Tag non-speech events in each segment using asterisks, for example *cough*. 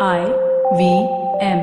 I V M.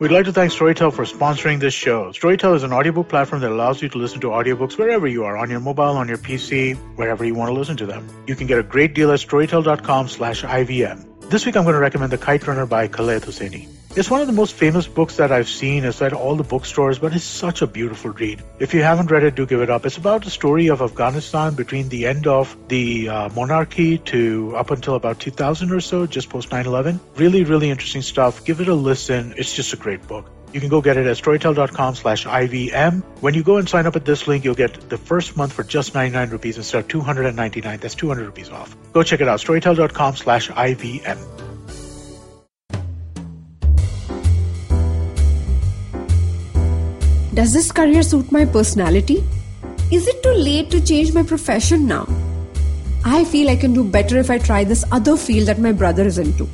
We'd like to thank Storytel for sponsoring this show. Storytel is an audiobook platform that allows you to listen to audiobooks wherever you are, on your mobile, on your PC, wherever you want to listen to them. You can get a great deal at storytel.com slash IVM. This week I'm going to recommend The Kite Runner by Khaled Hosseini. It's one of the most famous books that I've seen. It's at all the bookstores, but it's such a beautiful read. If you haven't read it, do give it up. It's about the story of Afghanistan between the end of the uh, monarchy to up until about 2000 or so, just post 9/11. Really, really interesting stuff. Give it a listen. It's just a great book. You can go get it at storytel.com slash IVM. When you go and sign up at this link, you'll get the first month for just 99 rupees instead of 299. That's 200 rupees off. Go check it out. Storytel.com slash IVM. Does this career suit my personality? Is it too late to change my profession now? I feel I can do better if I try this other field that my brother is into.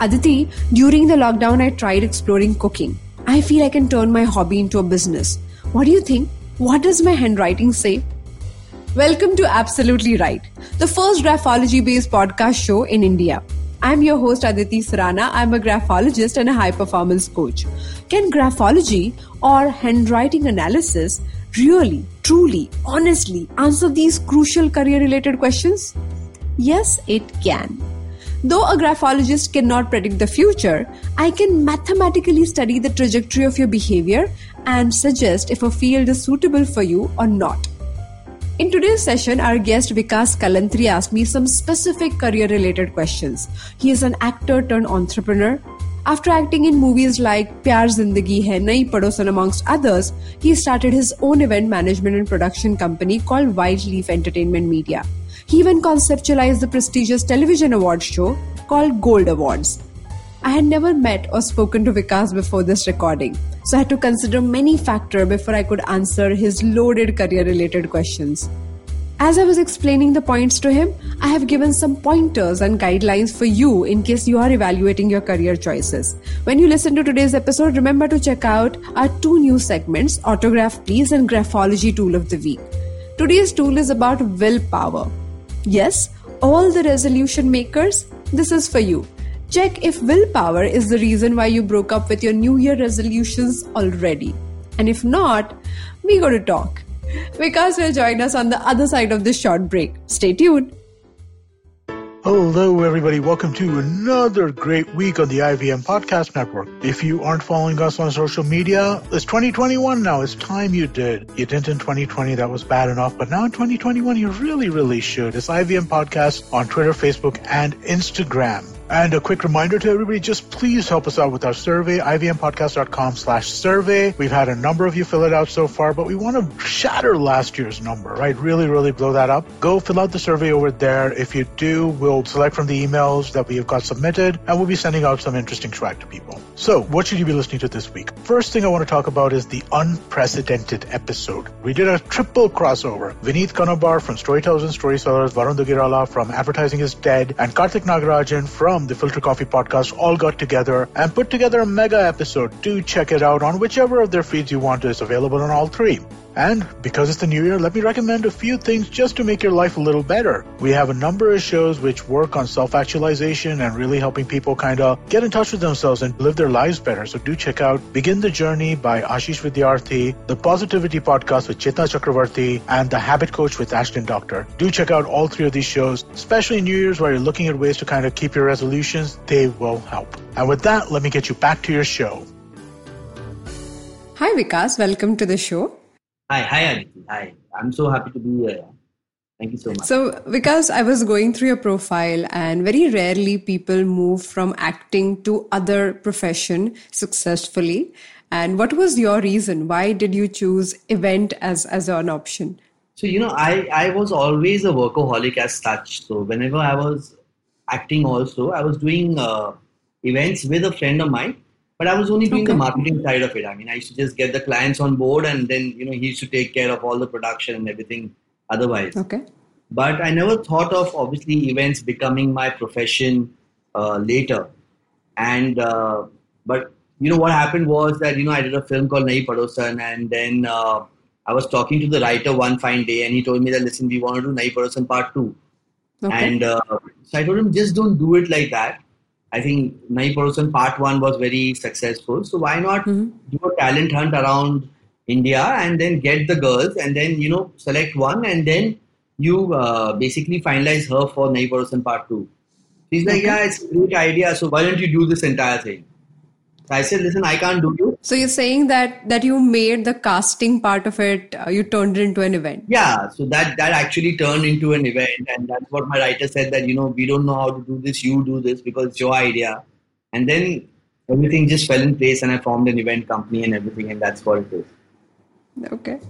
Aditi, during the lockdown, I tried exploring cooking. I feel I can turn my hobby into a business. What do you think? What does my handwriting say? Welcome to Absolutely Write, the first graphology based podcast show in India. I'm your host Aditi Surana. I'm a graphologist and a high performance coach. Can graphology or handwriting analysis really, truly, honestly answer these crucial career related questions? Yes, it can. Though a graphologist cannot predict the future, I can mathematically study the trajectory of your behavior and suggest if a field is suitable for you or not. In today's session, our guest Vikaas Kalantri asked me some specific career related questions. He is an actor turned entrepreneur. After acting in movies like Pyaar Zindagi Hai, Nayee Padosan amongst others, he started his own event management and production company called White Leaf Entertainment Media. He even conceptualized the prestigious television award show called Gold Awards. I had never met or spoken to Vikaas before this recording, so I had to consider many factors before I could answer his loaded career related questions. As I was explaining the points to him, I have given some pointers and guidelines for you in case you are evaluating your career choices. When you listen to today's episode, remember to check out our two new segments Autograph Please and Graphology Tool of the Week. Today's tool is about willpower. Yes, all the resolution makers, this is for you. Check if willpower is the reason why you broke up with your New Year resolutions already. And if not, we got to talk. Vikaas will join us on the other side of this short break. Stay tuned. Hello, everybody. Welcome to another great week on the IVM Podcast Network. If you aren't following us on social media, it's 2021 now. It's time you did. You didn't in 2020. That was bad enough. But now in 2021, you really, really should. It's IVM Podcast on Twitter, Facebook, and Instagram. And a quick reminder to everybody, just please help us out with our survey, ivmpodcast.com slash survey. We've had a number of you fill it out so far, but we want to shatter last year's number, right? Really, really blow that up. Go fill out the survey over there. If you do, we'll select from the emails that we have got submitted, and we'll be sending out some interesting swag to people. So, what should you be listening to this week? First thing I want to talk about is the unprecedented episode. We did a triple crossover. Vineet Kanabar from Storytellers and Storysellers, Varun Duggirala from Advertising is Dead, and Karthik Nagarajan from the Filter Coffee podcast all got together and put together a mega episode. Do check it out on whichever of their feeds you want. It's available on all three. And because it's the new year, let me recommend a few things just to make your life a little better. We have a number of shows which work on self actualization and really helping people kind of get in touch with themselves and live their lives better. So do check out Begin the Journey by Ashish Vidyarthi, the Positivity Podcast with Chetna Chakravarti, and The Habit Coach with Ashdin Doctor. Do check out all three of these shows, especially New Year's where you're looking at ways to kind of keep your resolutions. They will help. And with that, let me get you back to your show. Hi, Vikaas. Welcome to the show. Hi, hi, Aditi. Hi. I'm so happy to be here. Thank you so much. So, because I was going through your profile, and very rarely people move from acting to other profession successfully. And what was your reason? Why did you choose event as as an option? So you know, I I was always a workaholic as such. So whenever I was acting, also I was doing uh, events with a friend of mine but I was only doing okay. the marketing side of it. I mean, I used to just get the clients on board, and then you know he used to take care of all the production and everything. Otherwise, okay. But I never thought of obviously events becoming my profession uh, later, and uh, but you know what happened was that you know I did a film called Nayee Padosan, and then uh, I was talking to the writer one fine day, and he told me that listen, we want to do Nayee Padosan Part Two. Okay. And uh, so I told him, just don't do it like that. I think Nayee Padosan part one was very successful. So why not Mhm. do a talent hunt around India and then get the girls and then, you know, select one and then you uh, basically finalize her for Nayee Padosan part two. She's like, Okay. yeah, it's a great idea. So why don't you do this entire thing? So I said, listen, I can't do you. So you're saying that that you made the casting part of it, uh, you turned it into an event. Yeah, so that that actually turned into an event, and that's what my writer said that you know we don't know how to do this, you do this because it's your idea, and then everything just fell in place, and I formed an event company and everything, and that's what it is. Okay.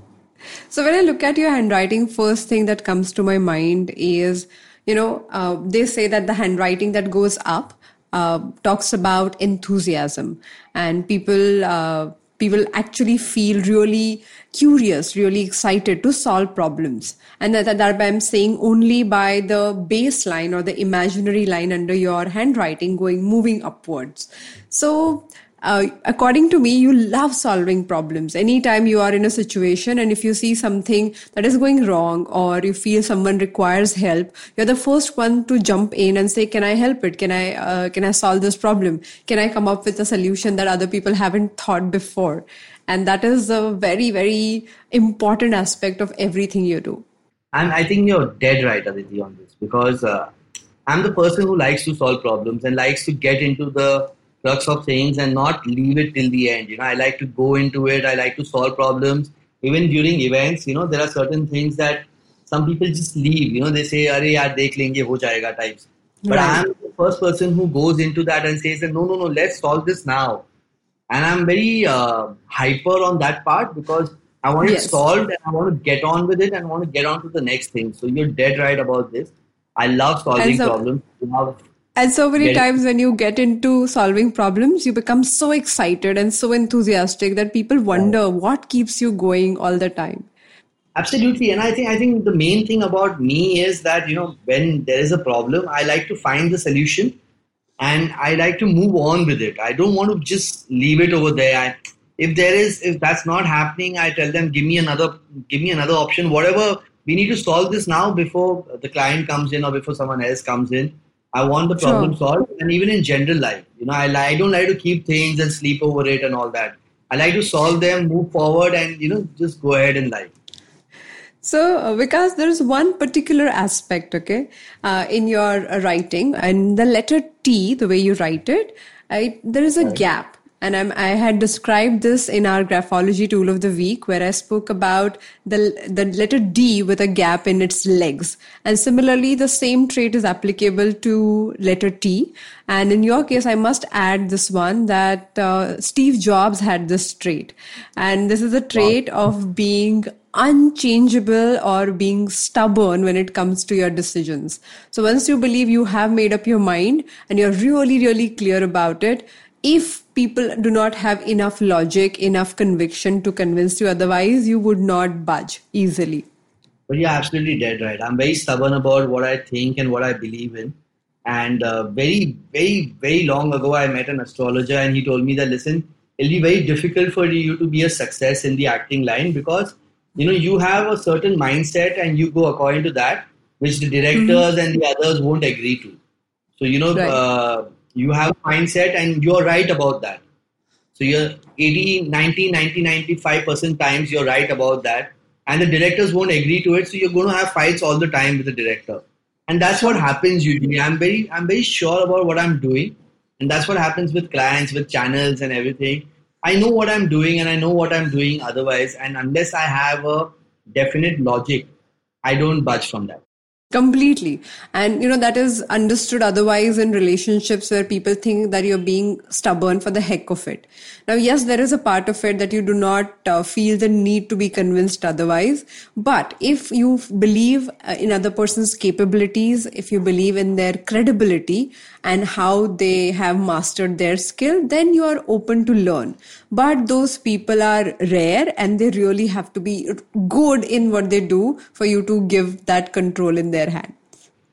So when I look at your handwriting, first thing that comes to my mind is, you know, uh, they say that the handwriting that goes up uh, talks about enthusiasm, and people uh, people actually feel really curious, really excited to solve problems, and that, that, I'm saying only by the baseline or the imaginary line under your handwriting going moving upwards. So uh, according to me, you love solving problems. Anytime you are in a situation and if you see something that is going wrong or you feel someone requires help, you're the first one to jump in and say, "Can I help it? Can I uh, can I solve this problem? Can I come up with a solution that other people haven't thought before?" And that is a very very important aspect of everything you do. And I think you're dead right, Aditi, on this because uh, I'm the person who likes to solve problems and likes to get into the crux of things and not leave it till the end. You know, I like to go into it. I like to solve problems. Even during events, you know, there are certain things that some people just leave. You know, they say, "Arey yaar, dekh lenge, ho jayega," types. But Right. I'm the first person who goes into that and says, "No, no, no, let's solve this now." And I'm very uh, hyper on that part because I want Yes. it solved and I want to get on with it and I want to get on to the next thing. So you're dead right about this. I love solving so- problems. Love And so many times when you get into solving problems, you become so excited and so enthusiastic that people wonder what keeps you going all the time. Absolutely, and I think I think the main thing about me is that you know when there is a problem, I like to find the solution, and I like to move on with it. I don't want to just leave it over there. I, if there is, if that's not happening, I tell them, give me another, give me another option. Whatever we need to solve this now before the client comes in or before someone else comes in. I want the Sure. problem solved, and even in general life, you know, I, I don't like to keep things and sleep over it and all that. I like to solve them, move forward, and you know, just go ahead in life. So, uh, because there is one particular aspect, okay, uh, in your uh, writing, and the letter T, the way you write it, I, there is a gap. And I'm, I had described this in our graphology tool of the week, where I spoke about the the letter D with a gap in its legs. And similarly, the same trait is applicable to letter T. And in your case, I must add this one that uh, Steve Jobs had this trait, and this is a trait of being unchangeable or being stubborn when it comes to your decisions. So once you believe you have made up your mind and you're really, really clear about it, if people do not have enough logic, enough conviction to convince you otherwise, you would not budge easily. But you're absolutely dead right. I'm very stubborn about what I think and what I believe in. And uh, very, very, very long ago, I met an astrologer and he told me that, listen, it'll be very difficult for you to be a success in the acting line because, you know, you have a certain mindset and you go according to that, which the directors and the others won't agree to. So, you know, Right. uh, you have a mindset and you're right about that. So you're 80, 90, 90, 95% times you're right about that. And the directors won't agree to it. So you're going to have fights all the time with the director. And that's what happens usually. I'm very, I'm very sure about what I'm doing. And that's what happens with clients, with channels and everything. I know what I'm doing and I know what I'm doing otherwise. And unless I have a definite logic, I don't budge from that. Completely. And, you know, that is understood otherwise in relationships where people think that you're being stubborn for the heck of it. Now, yes, there is a part of it that you do not uh, feel the need to be convinced otherwise. But if you believe uh, in other person's capabilities, if you believe in their credibility and how they have mastered their skill, then you are open to learn. But those people are rare and they really have to be good in what they do for you to give that control in their hand.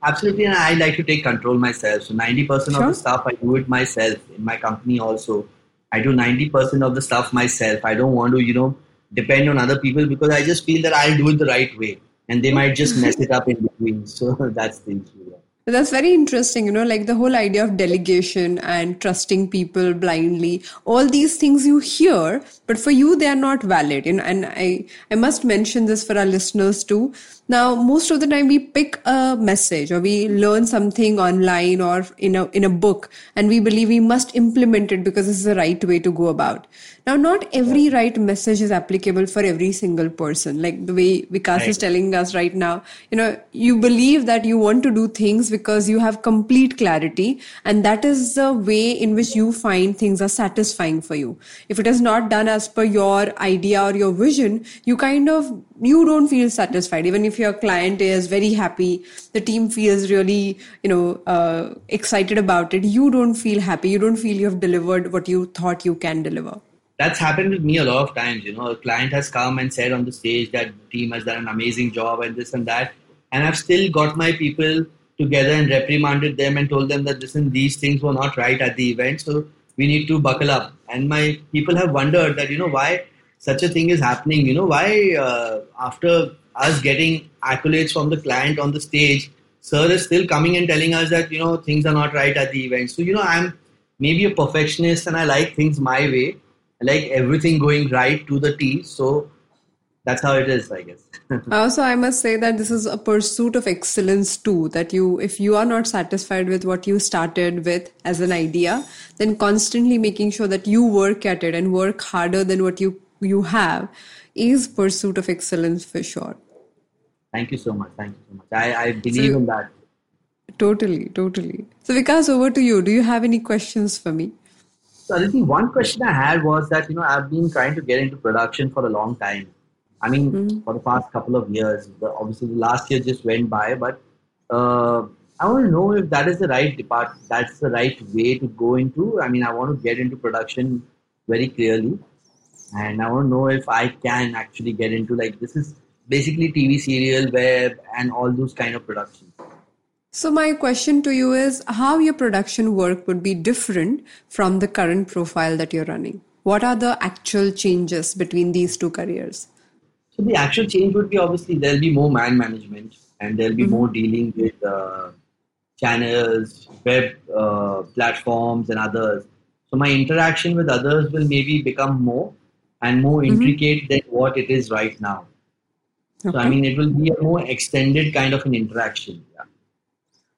Absolutely, and I like to take control myself. So 90% of the stuff I do it myself in my company also. I do 90% of the stuff myself. I don't want to, you know, depend on other people because I just feel that I'll do it the right way. And they might just mess it up in between. *laughs* So that's the issue. That's very interesting, you know, like the whole idea of delegation and trusting people blindly. All these things you hear, but for you they are not valid. And, and I, I must mention this for our listeners too. Now, most of the time we pick a message or we learn something online or in a in a book and we believe we must implement it because this is the right way to go about. Now, not every right message is applicable for every single person. Like the way Vikaas right. is telling us right now, you know, you believe that you want to do things because you have complete clarity, and that is the way in which you find things are satisfying for you. If it is not done as per your idea or your vision, you kind of you don't feel satisfied. Even if your client is very happy, the team feels really, you know, uh, excited about it. You don't feel happy. You don't feel you have delivered what you thought you can deliver that's happened with me a lot of times. You know, a client has come and said on the stage that the team has done an amazing job and this and that, and I've still got my people together and reprimanded them and told them that listen, these things were not right at the event, so we need to buckle up. And my people have wondered that you know why such a thing is happening. You know why uh, after us getting accolades from the client on the stage, sir is still coming and telling us that you know things are not right at the event. So you know I'm maybe a perfectionist and I like things my way like everything going right to the T. So that's how it is, I guess. *laughs* also, I must say that this is a pursuit of excellence too. That you, if you are not satisfied with what you started with as an idea, then constantly making sure that you work at it and work harder than what you you have is pursuit of excellence for sure. Thank you so much. Thank you so much. I, I believe so, in that. Totally, totally. So, Vikaas, over to you. Do you have any questions for me? So Aditi, one question I had was that you know I've been trying to get into production for a long time. I mean, mm-hmm. for the past couple of years. Obviously, the last year just went by, but uh, I want to know if that is the right depart. That's the right way to go into. I mean, I want to get into production very clearly, and I want to know if I can actually get into like this is basically TV serial, web, and all those kind of productions. So, my question to you is how your production work would be different from the current profile that you're running? What are the actual changes between these two careers? So, the actual change would be obviously there'll be more man management and there'll be mm-hmm. more dealing with uh, channels, web uh, platforms, and others. So, my interaction with others will maybe become more and more mm-hmm. intricate than what it is right now. Okay. So, I mean, it will be a more extended kind of an interaction. Yeah.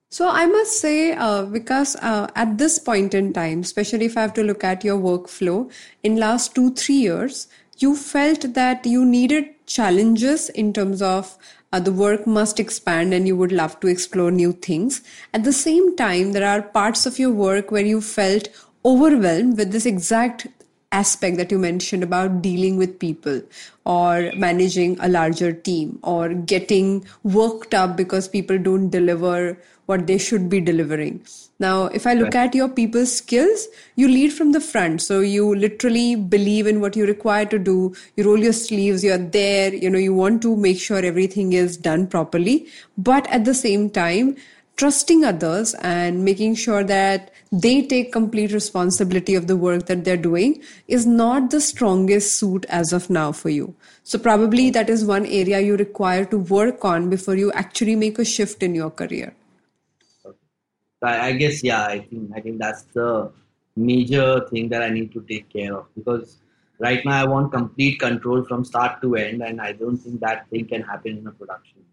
So I must say, uh, because uh, at this point in time, especially if I have to look at your workflow in last two three years, you felt that you needed challenges in terms of uh, the work must expand and you would love to explore new things. At the same time, there are parts of your work where you felt overwhelmed with this exact aspect that you mentioned about dealing with people or managing a larger team or getting worked up because people don't deliver what they should be delivering. Now, if I look right. at your people skills, you lead from the front. So you literally believe in what you require to do. You roll your sleeves, you're there, you know, you want to make sure everything is done properly. But at the same time, trusting others and making sure that they take complete responsibility of the work that they're doing is not the strongest suit as of now for you. So probably that is one area you require to work on before you actually make a shift in your career. I guess yeah, I think I think that's the major thing that I need to take care of because right now I want complete control from start to end, and I don't think that thing can happen in a production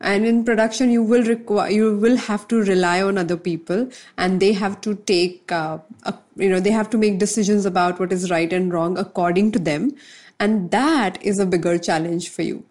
and in production you will require you will have to rely on other people and they have to take uh, a, you know they have to make decisions about what is right and wrong according to them. And that is a bigger challenge for you.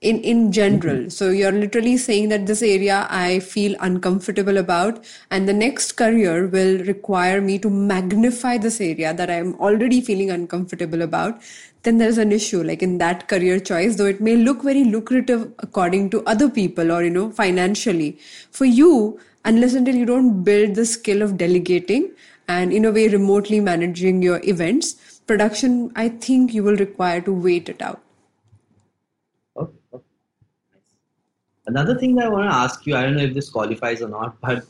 In in general. Mm-hmm. so you're literally saying that this area i feel uncomfortable about and the next career will require me to magnify this area that i'm already feeling uncomfortable about then there's an issue like in that career choice though it may look very lucrative according to other people or you know financially. For you unless until you don't build the skill of delegating and in a way remotely managing your events production i think you will require to wait it out. Okay, another thing that i want to ask you i don't know if this qualifies or not but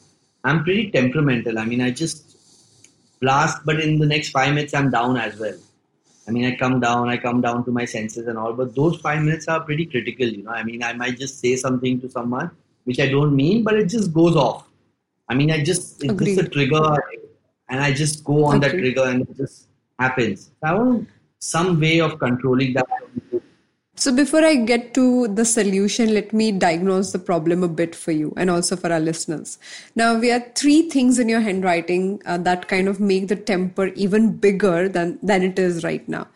i'm pretty temperamental. I mean i just blast but in the next five minutes i'm down as well I mean, I come down, I come down to my senses and all, but those five minutes are pretty critical, you know. I mean, I might just say something to someone which I don't mean, but it just goes off. I mean, I just it's Agreed. just a trigger, and I just go on that trigger, and it just happens. I want some way of controlling that. So before I get to the solution, let me diagnose the problem a bit for you and also for our listeners. Now, we have three things in your handwriting uh, that kind of make the temper even bigger than, than it is right now.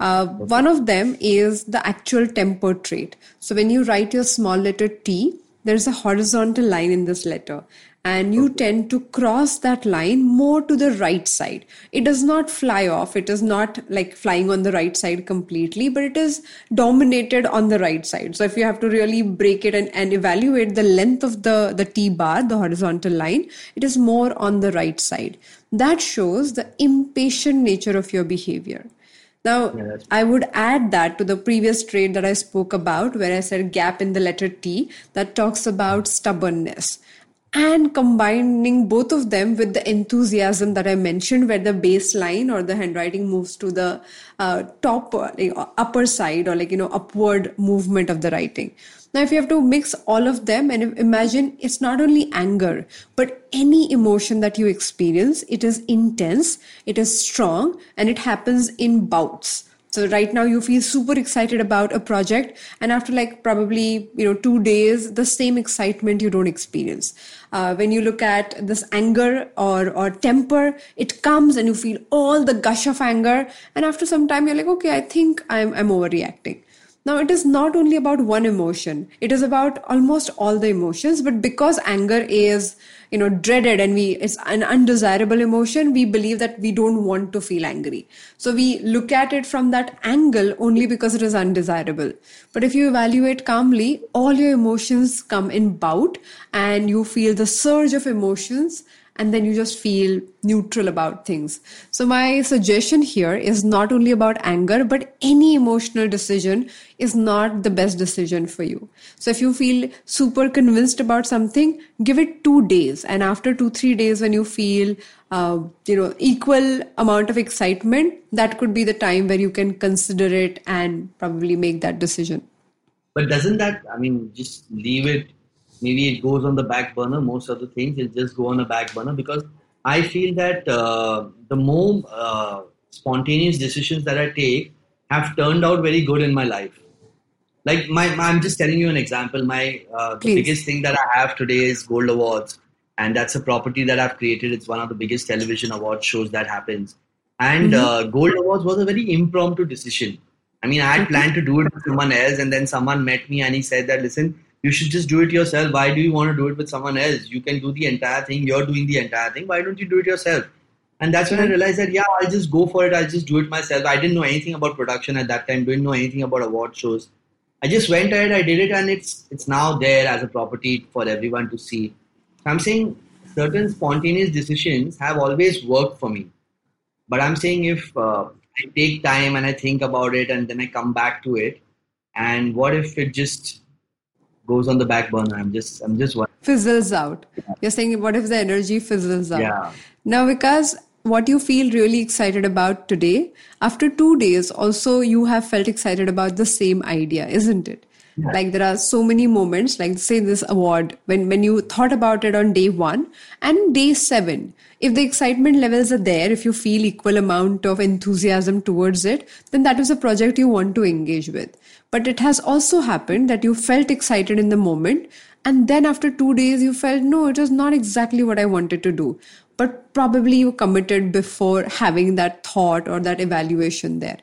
Uh, one of them is the actual temper trait. So when you write your small letter T, there's a horizontal line in this letter and you tend to cross that line more to the right side. It does not fly off. It is not like flying on the right side completely, but it is dominated on the right side. So if you have to really break it and, and evaluate the length of the, the T bar, the horizontal line, it is more on the right side. That shows the impatient nature of your behavior. Now, Yeah, I would add that to the previous trait that I spoke about, where I said gap in the letter T, that talks about stubbornness. And combining both of them with the enthusiasm that I mentioned, where the baseline or the handwriting moves to the uh, top, uh, like, upper side, or like, you know, upward movement of the writing. Now, if you have to mix all of them and imagine it's not only anger, but any emotion that you experience, it is intense, it is strong, and it happens in bouts. So right now you feel super excited about a project, and after like probably you know two days, the same excitement you don't experience. Uh, when you look at this anger or or temper, it comes and you feel all the gush of anger, and after some time you're like, okay, I think I'm I'm overreacting. Now, it is not only about one emotion, it is about almost all the emotions. But because anger is, you know, dreaded and we, it's an undesirable emotion, we believe that we don't want to feel angry. So we look at it from that angle only because it is undesirable. But if you evaluate calmly, all your emotions come in bout and you feel the surge of emotions and then you just feel neutral about things. So, my suggestion here is not only about anger, but any emotional decision is not the best decision for you. So, if you feel super convinced about something, give it two days, and after two, three days, when you feel uh, you know equal amount of excitement, that could be the time where you can consider it and probably make that decision. But doesn't that? I mean, just leave it. Maybe it goes on the back burner. Most of the things it just go on a back burner because I feel that uh, the more uh, spontaneous decisions that I take have turned out very good in my life. Like my, my I'm just telling you an example. My uh, biggest thing that I have today is Gold Awards, and that's a property that I've created. It's one of the biggest television award shows that happens. And uh, Gold Awards was a very impromptu decision. I mean, I had planned to do it with someone else, and then someone met me and he said that, listen, you should just do it yourself. Why do you want to do it with someone else? You can do the entire thing. You're doing the entire thing. Why don't you do it yourself? And that's when I realized that, yeah, I'll just go for it. I'll just do it myself. I didn't know anything about production at that time, didn't know anything about award shows. I just went ahead, I did it, and it's it's now there as a property for everyone to see. I'm saying certain spontaneous decisions have always worked for me. But I'm saying if uh, I take time and I think about it and then I come back to it, and what if it just goes on the back burner? I'm just I'm just worried. Fizzles out. You're saying, what if the energy fizzles out? Yeah. Now, because what you feel really excited about today, after two days, also you have felt excited about the same idea, isn't it? Like there are so many moments, like say this award, when, when you thought about it on day one and day seven, if the excitement levels are there, if you feel equal amount of enthusiasm towards it, then that is a project you want to engage with. But it has also happened that you felt excited in the moment and then after two days you felt no it was not exactly what i wanted to do. But probably you committed before having that thought or that evaluation there.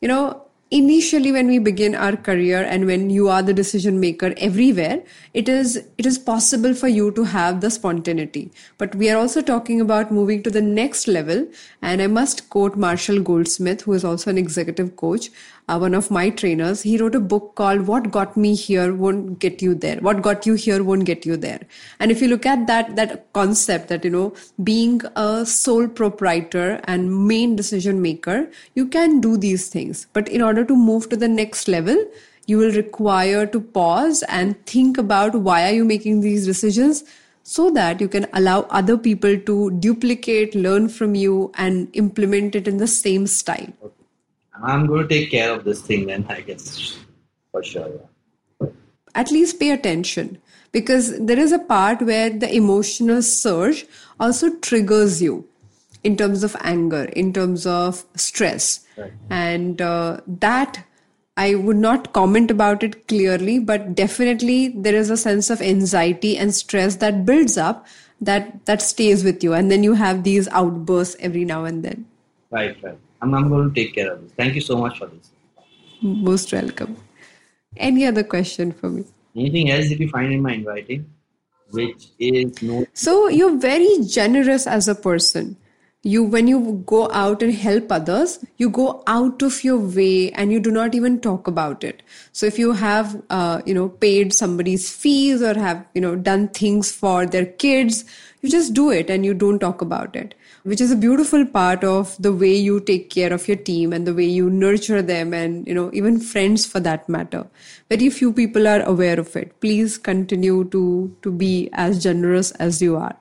You know initially when we begin our career and when you are the decision maker everywhere it is it is possible for you to have the spontaneity. But we are also talking about moving to the next level and i must quote marshall goldsmith who is also an executive coach uh, one of my trainers he wrote a book called what got me here won't get you there. What got you here won't get you there. And if you look at that that concept that you know being a sole proprietor and main decision maker you can do these things. But in order to move to the next level you will require to pause and think about why are you making these decisions so that you can allow other people to duplicate learn from you and implement it in the same style I'm going to take care of this thing then, I guess, for sure. Yeah. at least pay attention because there is a part where the emotional surge also triggers you in terms of anger, in terms of stress. Right. And uh, that I would not comment about it clearly, but definitely there is a sense of anxiety and stress that builds up that that stays with you and then you have these outbursts every now and then right right i'm, I'm going to take care of this. Thank you so much for this. Most welcome. Any other question for me? Anything else that you find in my inviting? which is no so you're very generous as a person. You when you go out and help others you go out of your way and you do not even talk about it. So if you have uh, you know paid somebody's fees or have you know done things for their kids you just do it and you don't talk about it which is a beautiful part of the way you take care of your team and the way you nurture them and you know even friends for that matter very few people are aware of it please continue to to be as generous as you are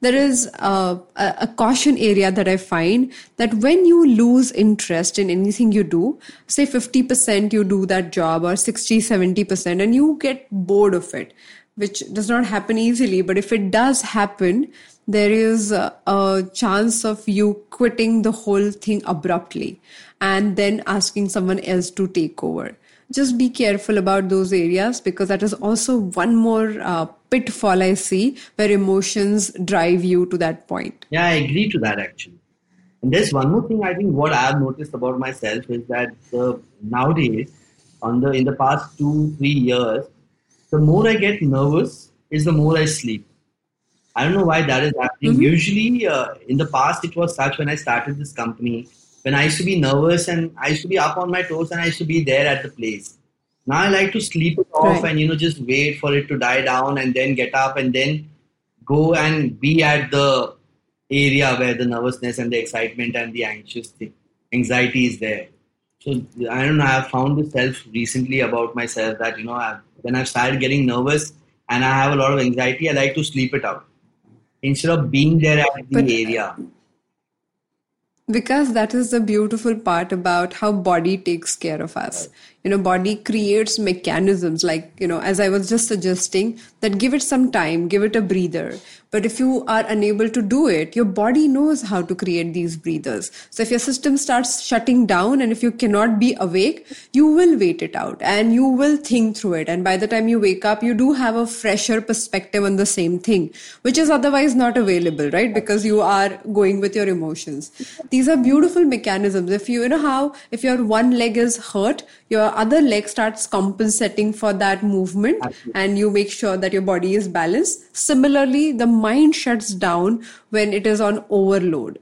there is a, a, caution area that I find that when you lose interest in anything you do, say 50% you do that job or 60, 70%, and you get bored of it, which does not happen easily. But if it does happen, there is a, chance of you quitting the whole thing abruptly and then asking someone else to take over just be careful about those areas because that is also one more uh, pitfall I see where emotions drive you to that point. Yeah, I agree to that actually. And there's one more thing I think what I've noticed about myself is that uh, nowadays, on the in the past two three years, the more I get nervous is the more I sleep. I don't know why that is happening. Mm-hmm. Usually, uh, in the past, it was such when I started this company when I used to be nervous and I used to be up on my toes and I used to be there at the place. Now I like to sleep it off right. and you know just wait for it to die down and then get up and then go and be at the area where the nervousness and the excitement and the anxious thing, anxiety is there. So I don't know. I've found this self recently about myself that you know I've, when I've started getting nervous and I have a lot of anxiety, I like to sleep it out instead of being there at the but, area. Because that is the beautiful part about how body takes care of us you know body creates mechanisms like you know as i was just suggesting that give it some time give it a breather. But if you are unable to do it your body knows how to create these breathers. So if your system starts shutting down and if you cannot be awake you will wait it out and you will think through it. And by the time you wake up you do have a fresher perspective on the same thing which is otherwise not available right? Because you are going with your emotions. These are beautiful mechanisms. If you, you know how if your one leg is hurt your other leg starts compensating for that movement Absolutely. and you make sure that your body is balanced. Similarly, the mind shuts down when it is on overload.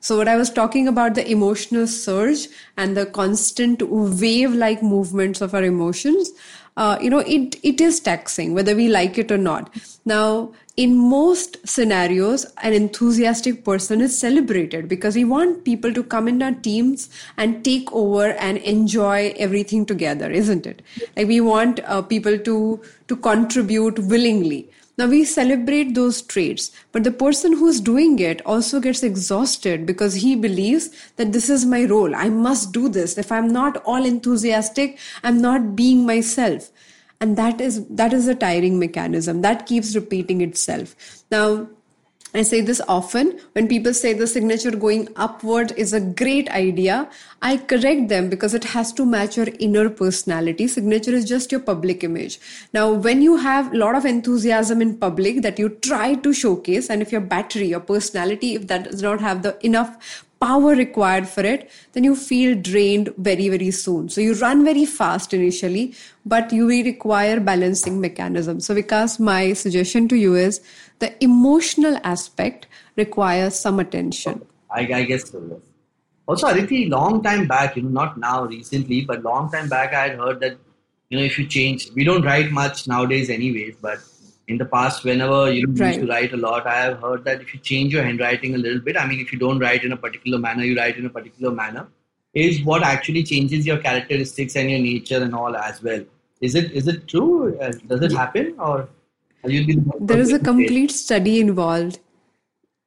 So, what I was talking about the emotional surge and the constant wave like movements of our emotions, uh, you know, it, it is taxing, whether we like it or not. Now, in most scenarios, an enthusiastic person is celebrated because we want people to come in our teams and take over and enjoy everything together, isn't it? Like we want uh, people to to contribute willingly. Now we celebrate those traits, but the person who's doing it also gets exhausted because he believes that this is my role. I must do this. If I'm not all enthusiastic, I'm not being myself and that is that is a tiring mechanism that keeps repeating itself now I say this often when people say the signature going upward is a great idea. I correct them because it has to match your inner personality. Signature is just your public image. Now, when you have a lot of enthusiasm in public that you try to showcase, and if your battery, your personality, if that does not have the enough power required for it, then you feel drained very, very soon. So you run very fast initially, but you will require balancing mechanism. So Vikaas, my suggestion to you is the emotional aspect requires some attention. I, I guess so. Also, Aditi, long time back, you know, not now recently, but long time back, I had heard that, you know, if you change, we don't write much nowadays anyways, but in the past, whenever you right. used to write a lot, I have heard that if you change your handwriting a little bit, I mean, if you don't write in a particular manner, you write in a particular manner, is what actually changes your characteristics and your nature and all as well. Is it is it true? Uh, does it happen or? There is a complete study involved.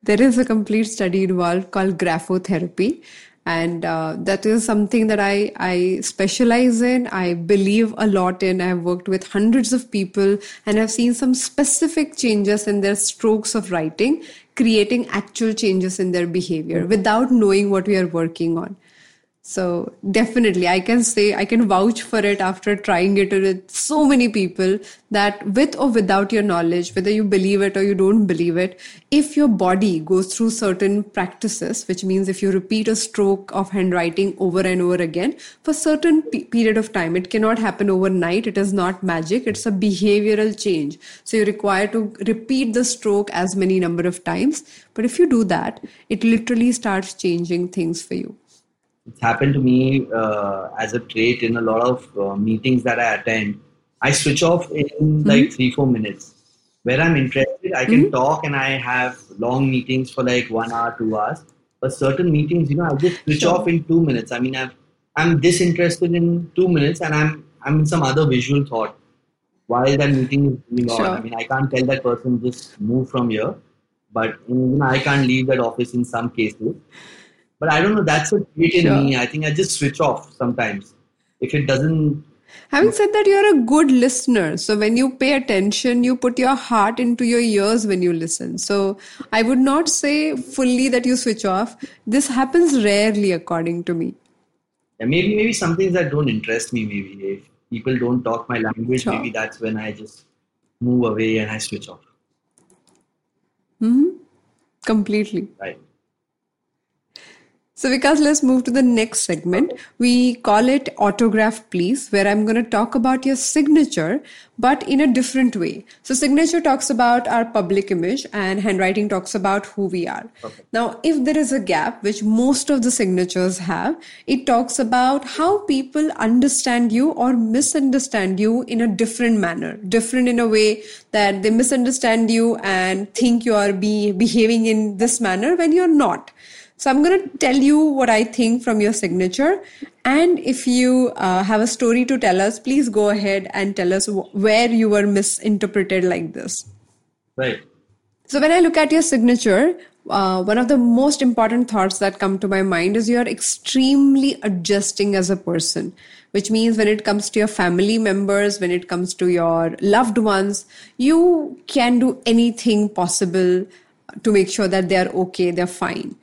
There is a complete study involved called graphotherapy, and uh, that is something that I, I specialize in. I believe a lot in. I've worked with hundreds of people and i've seen some specific changes in their strokes of writing creating actual changes in their behavior without knowing what we are working on so definitely, I can say I can vouch for it after trying it with so many people that with or without your knowledge, whether you believe it or you don't believe it, if your body goes through certain practices, which means if you repeat a stroke of handwriting over and over again for certain p- period of time, it cannot happen overnight. It is not magic. It's a behavioral change. So you require to repeat the stroke as many number of times. But if you do that, it literally starts changing things for you it's happened to me uh, as a trait in a lot of uh, meetings that I attend. I switch off in mm-hmm. like three, four minutes. Where I'm interested, I can mm-hmm. talk and I have long meetings for like one hour, two hours. But certain meetings, you know, I just switch sure. off in two minutes. I mean, I'm, I'm disinterested in two minutes and I'm, I'm in some other visual thought while that meeting is going sure. on. I mean, I can't tell that person just move from here, but you know, I can't leave that office in some cases. But I don't know. That's a trait in sure. me. I think I just switch off sometimes if it doesn't. Having said that, you're a good listener. So when you pay attention, you put your heart into your ears when you listen. So I would not say fully that you switch off. This happens rarely, according to me. Yeah, maybe maybe some things that don't interest me. Maybe if people don't talk my language, sure. maybe that's when I just move away and I switch off. Hmm. Completely. Right. So, Vikaas, let's move to the next segment. We call it Autograph Please, where I'm going to talk about your signature, but in a different way. So, signature talks about our public image, and handwriting talks about who we are. Okay. Now, if there is a gap, which most of the signatures have, it talks about how people understand you or misunderstand you in a different manner, different in a way that they misunderstand you and think you are be behaving in this manner when you're not. So I'm going to tell you what I think from your signature. And if you uh, have a story to tell us, please go ahead and tell us where you were misinterpreted like this. Right. So when I look at your signature, uh, one of the most important thoughts that come to my mind is you are extremely adjusting as a person, which means when it comes to your family members, when it comes to your loved ones, you can do anything possible to make sure that they are okay, they're fine.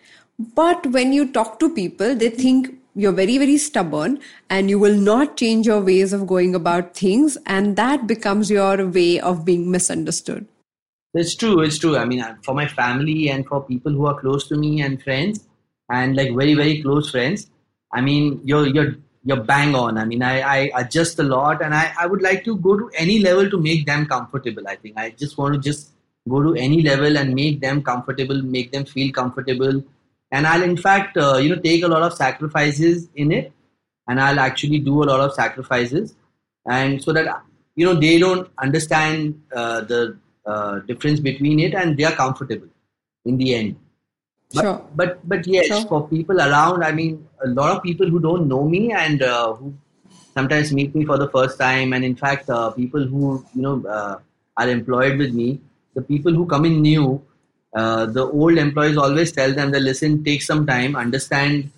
But when you talk to people, they think you're very, very stubborn and you will not change your ways of going about things. And that becomes your way of being misunderstood. It's true. It's true. I mean, uh, for my family and for people who are close to me and friends and like very, very close friends, I mean, you're, you're, you're bang on. I mean, I, I adjust a lot and I, I would like to go to any level to make them comfortable. I think I just want to just go to any level and make them comfortable, make them feel comfortable and I'll in fact uh, you know take a lot of sacrifices in it, and I'll actually do a lot of sacrifices, and so that you know they don't understand uh, the uh, difference between it, and they are comfortable in the end. But, sure. but but yes, sure. for people around, I mean, a lot of people who don't know me and uh, who sometimes meet me for the first time, and in fact, uh, people who you know uh, are employed with me, the people who come in new, uh, the old employees always tell them that listen take some time understand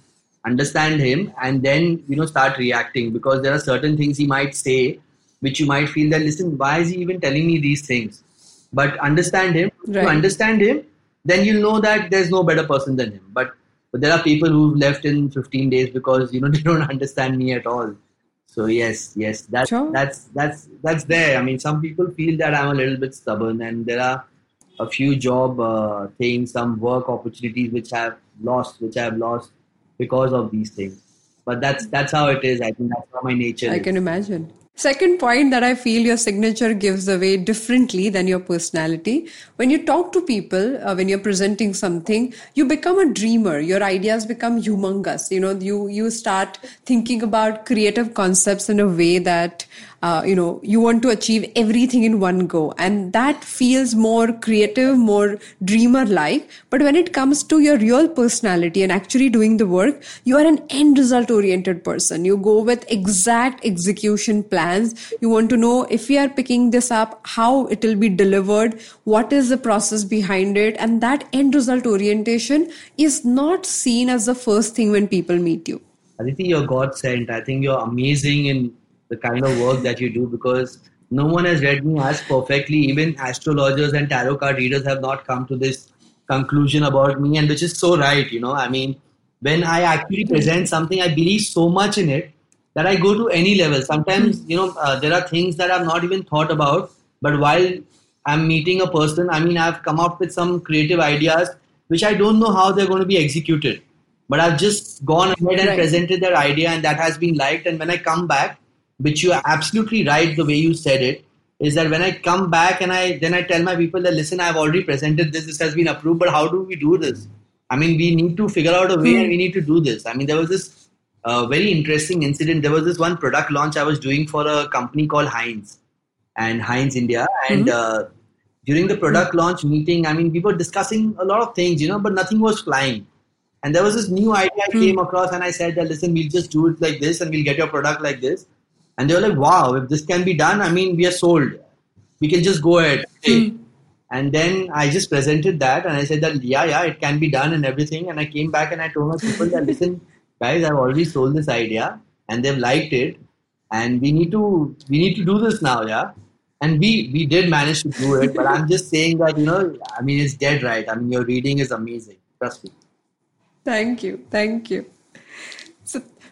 understand him and then you know start reacting because there are certain things he might say which you might feel that listen why is he even telling me these things but understand him. Right. to understand him then you'll know that there's no better person than him. But but there are people who've left in 15 days because you know *laughs* they don't understand me at all. So yes yes that's sure. that's that's that's there. I mean some people feel that i'm a little bit stubborn and there are a few job uh, things, some work opportunities which I've lost, which I've lost because of these things. But that's that's how it is. I think that's how my nature. I is. can imagine. Second point that I feel your signature gives away differently than your personality. When you talk to people, uh, when you're presenting something, you become a dreamer. Your ideas become humongous. You know, you, you start thinking about creative concepts in a way that uh, you know you want to achieve everything in one go and that feels more creative more dreamer like but when it comes to your real personality and actually doing the work you are an end result oriented person you go with exact execution plan plans. You want to know if we are picking this up, how it will be delivered, what is the process behind it. And that end result orientation is not seen as the first thing when people meet you. Aditi, you're God sent. I think you're amazing in the kind of work that you do because no one has read me as perfectly. Even astrologers and tarot card readers have not come to this conclusion about me, and which is so right. You know, I mean, when I actually present something, I believe so much in it that I go to any level. Sometimes, you know, uh, there are things that I've not even thought about, but while I'm meeting a person, I mean, I've come up with some creative ideas which I don't know how they're going to be executed. But I've just gone ahead and Right. presented that idea, and that has been liked. And when I come back, which you are absolutely right the way you said it, is that when I come back and I then I tell my people that listen, I've already presented this, this has been approved, but how do we do this? I mean, we need to figure out a way, and we need to do this. I mean, there was this uh, very interesting incident. There was this one product launch I was doing for a company called Heinz and Heinz India, and uh, during the product launch meeting, I mean, we were discussing a lot of things, you know, but nothing was flying. And there was this new idea I came across, and I said that listen, we'll just do it like this, and we'll get your product like this. And they were like, wow, if this can be done, I mean, we are sold. We can just go ahead. And then I just presented that, and I said that yeah, yeah, it can be done and everything. And I came back and I told my people that *laughs* listen, guys, I've already sold this idea, and they've liked it, and we need to we need to do this now, yeah. And we we did manage to do it, but I'm *laughs* just saying that you know, I mean, it's dead right. I mean, your reading is amazing. Trust me. Thank you. Thank you.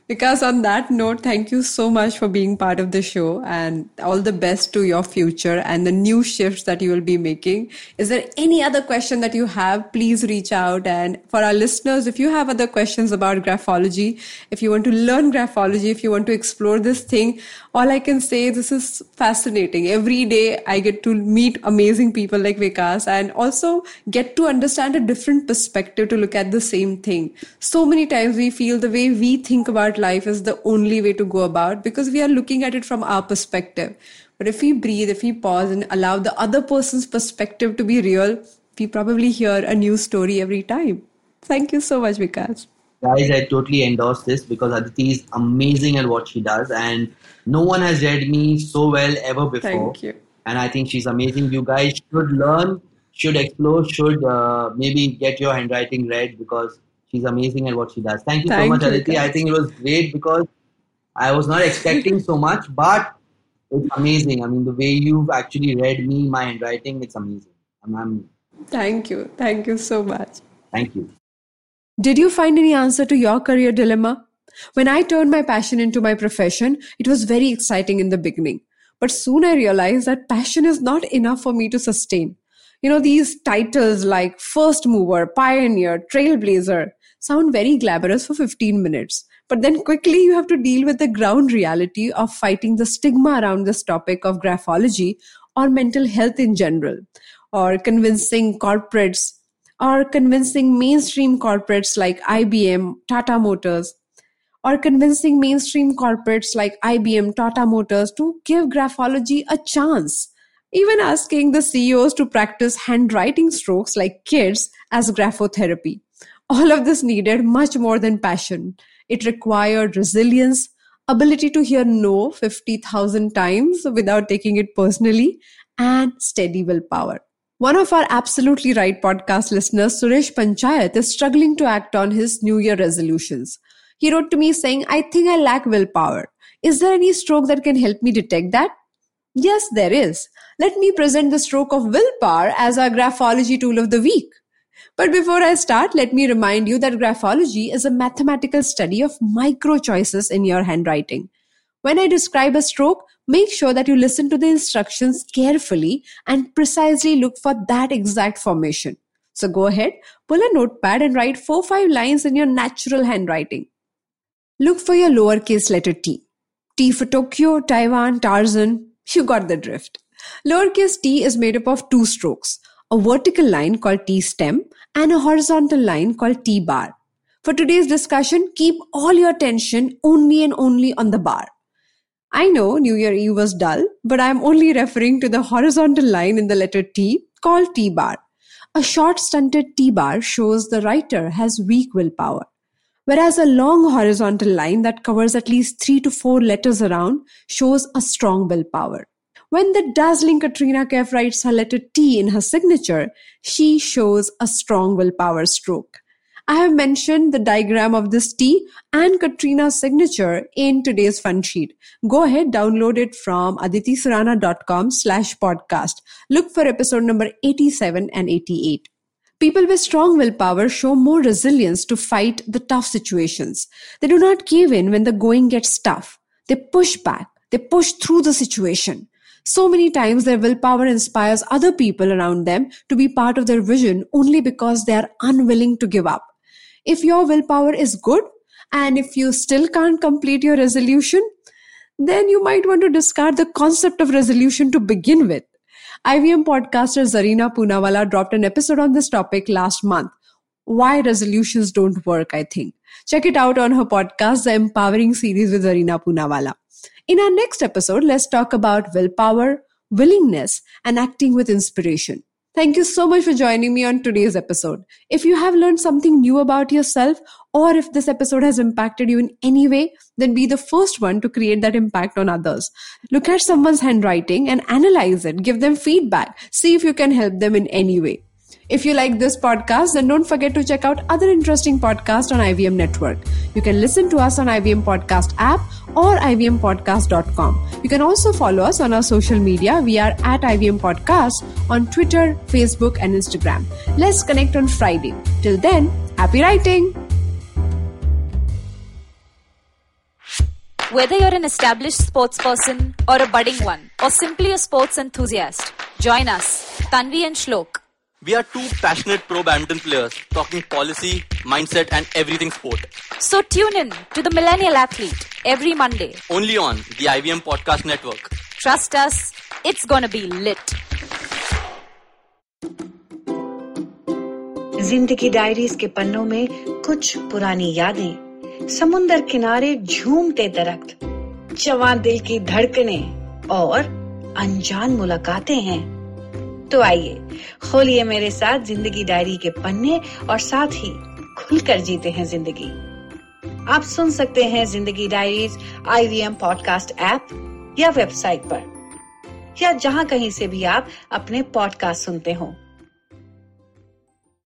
Because on that note, thank you so much for being part of the show and all the best to your future and the new shifts that you will be making. Is there any other question that you have? Please reach out. And for our listeners, if you have other questions about graphology, if you want to learn graphology, if you want to explore this thing, all I can say this is fascinating. Every day I get to meet amazing people like Vikaas and also get to understand a different perspective to look at the same thing. So many times we feel the way we think about life is the only way to go about because we are looking at it from our perspective. But if we breathe, if we pause and allow the other person's perspective to be real, we probably hear a new story every time. Thank you so much, Vikaas. Guys, I totally endorse this because Aditi is amazing at what she does, and no one has read me so well ever before. Thank you. And I think she's amazing. You guys should learn, should explore, should uh, maybe get your handwriting read because she's amazing at what she does. Thank you so much, you, Aditi. I think it was great because I was not expecting so much, but it's amazing. I mean, the way you've actually read me, my handwriting, it's amazing. I'm, I'm Thank you. Thank you so much. thank you. Did you find any answer to your career dilemma? When I turned my passion into my profession, it was very exciting in the beginning. But soon I realized that passion is not enough for me to sustain. You know, these titles like first mover, pioneer, trailblazer sound very glamorous for 15 minutes. But then quickly you have to deal with the ground reality of fighting the stigma around this topic of graphology or mental health in general, or convincing corporates or convincing mainstream corporates like IBM, Tata Motors, or convincing mainstream corporates like IBM, Tata Motors to give graphology a chance. Even asking the CEOs to practice handwriting strokes like kids as graphotherapy. All of this needed much more than passion. It required resilience, ability to hear no 50,000 times without taking it personally, and steady willpower. One of our Absolutely Write podcast listeners, Suresh Panchayat, is struggling to act on his New Year resolutions. He wrote to me saying, I think I lack willpower. Is there any stroke that can help me detect that? Yes, there is. Let me present the stroke of willpower as our graphology tool of the week. But before I start, let me remind you that graphology is a mathematical study of micro choices in your handwriting. When I describe a stroke, make sure that you listen to the instructions carefully and precisely look for that exact formation. So go ahead, pull a notepad and write 4 5 lines in your natural handwriting. Look for your lowercase letter t. T for Tokyo, Taiwan, Tarzan. You got the drift. Lowercase t is made up of two strokes a vertical line called T stem and a horizontal line called T bar. For today's discussion, keep all your attention only and only on the bar. I know New Year Eve was dull, but I'm only referring to the horizontal line in the letter T called T bar. A short stunted T bar shows the writer has weak willpower. Whereas a long horizontal line that covers at least three to four letters around shows a strong willpower. When the dazzling Katrina Kaif writes her letter T in her signature, she shows a strong willpower stroke. I have mentioned the diagram of this T and Katrina's signature in today's fun sheet. Go ahead, download it from aditisurana.com slash podcast. Look for episode number 87 and 88. People with strong willpower show more resilience to fight the tough situations. They do not cave in when the going gets tough. They push back. They push through the situation. So many times their willpower inspires other people around them to be part of their vision only because they are unwilling to give up. If your willpower is good and if you still can't complete your resolution, then you might want to discard the concept of resolution to begin with. IVM podcaster Zarina Poonawalla dropped an episode on this topic last month. Why resolutions don't work, I think. Check it out on her podcast, The Empowering Series with Zarina Poonawalla. In our next episode, let's talk about willpower, willingness, and acting with inspiration. Thank you so much for joining me on today's episode. If you have learned something new about yourself, or if this episode has impacted you in any way, then be the first one to create that impact on others. Look at someone's handwriting and analyze it, give them feedback, see if you can help them in any way. If you like this podcast, then don't forget to check out other interesting podcasts on IVM Network. You can listen to us on IVM Podcast app or ivmpodcast.com. You can also follow us on our social media. We are at IVM Podcast on Twitter, Facebook, and Instagram. Let's connect on Friday. Till then, happy writing! Whether you're an established sports person or a budding one, or simply a sports enthusiast, join us, Tanvi and Shlok we are two passionate pro badminton players talking policy, mindset, and everything sport. So tune in to the Millennial Athlete every Monday. Only on the IVM Podcast Network. Trust us, it's gonna be lit. Zindagi diaries के पन्नों में कुछ पुरानी यादें समुंदर किनारे झूमते दरख्त जवान दिल की धड़कने और अनजान मुलाकातें हैं तो आइए। खोलिए मेरे साथ ज़िंदगी डायरी के पन्ने और साथ ही खुलकर जीते हैं ज़िंदगी। आप सुन सकते हैं Zindagi diaries IVM podcast app या वेबसाइट पर, या जहाँ कहीं से भी आप अपने पॉडकास्ट सुनते हो।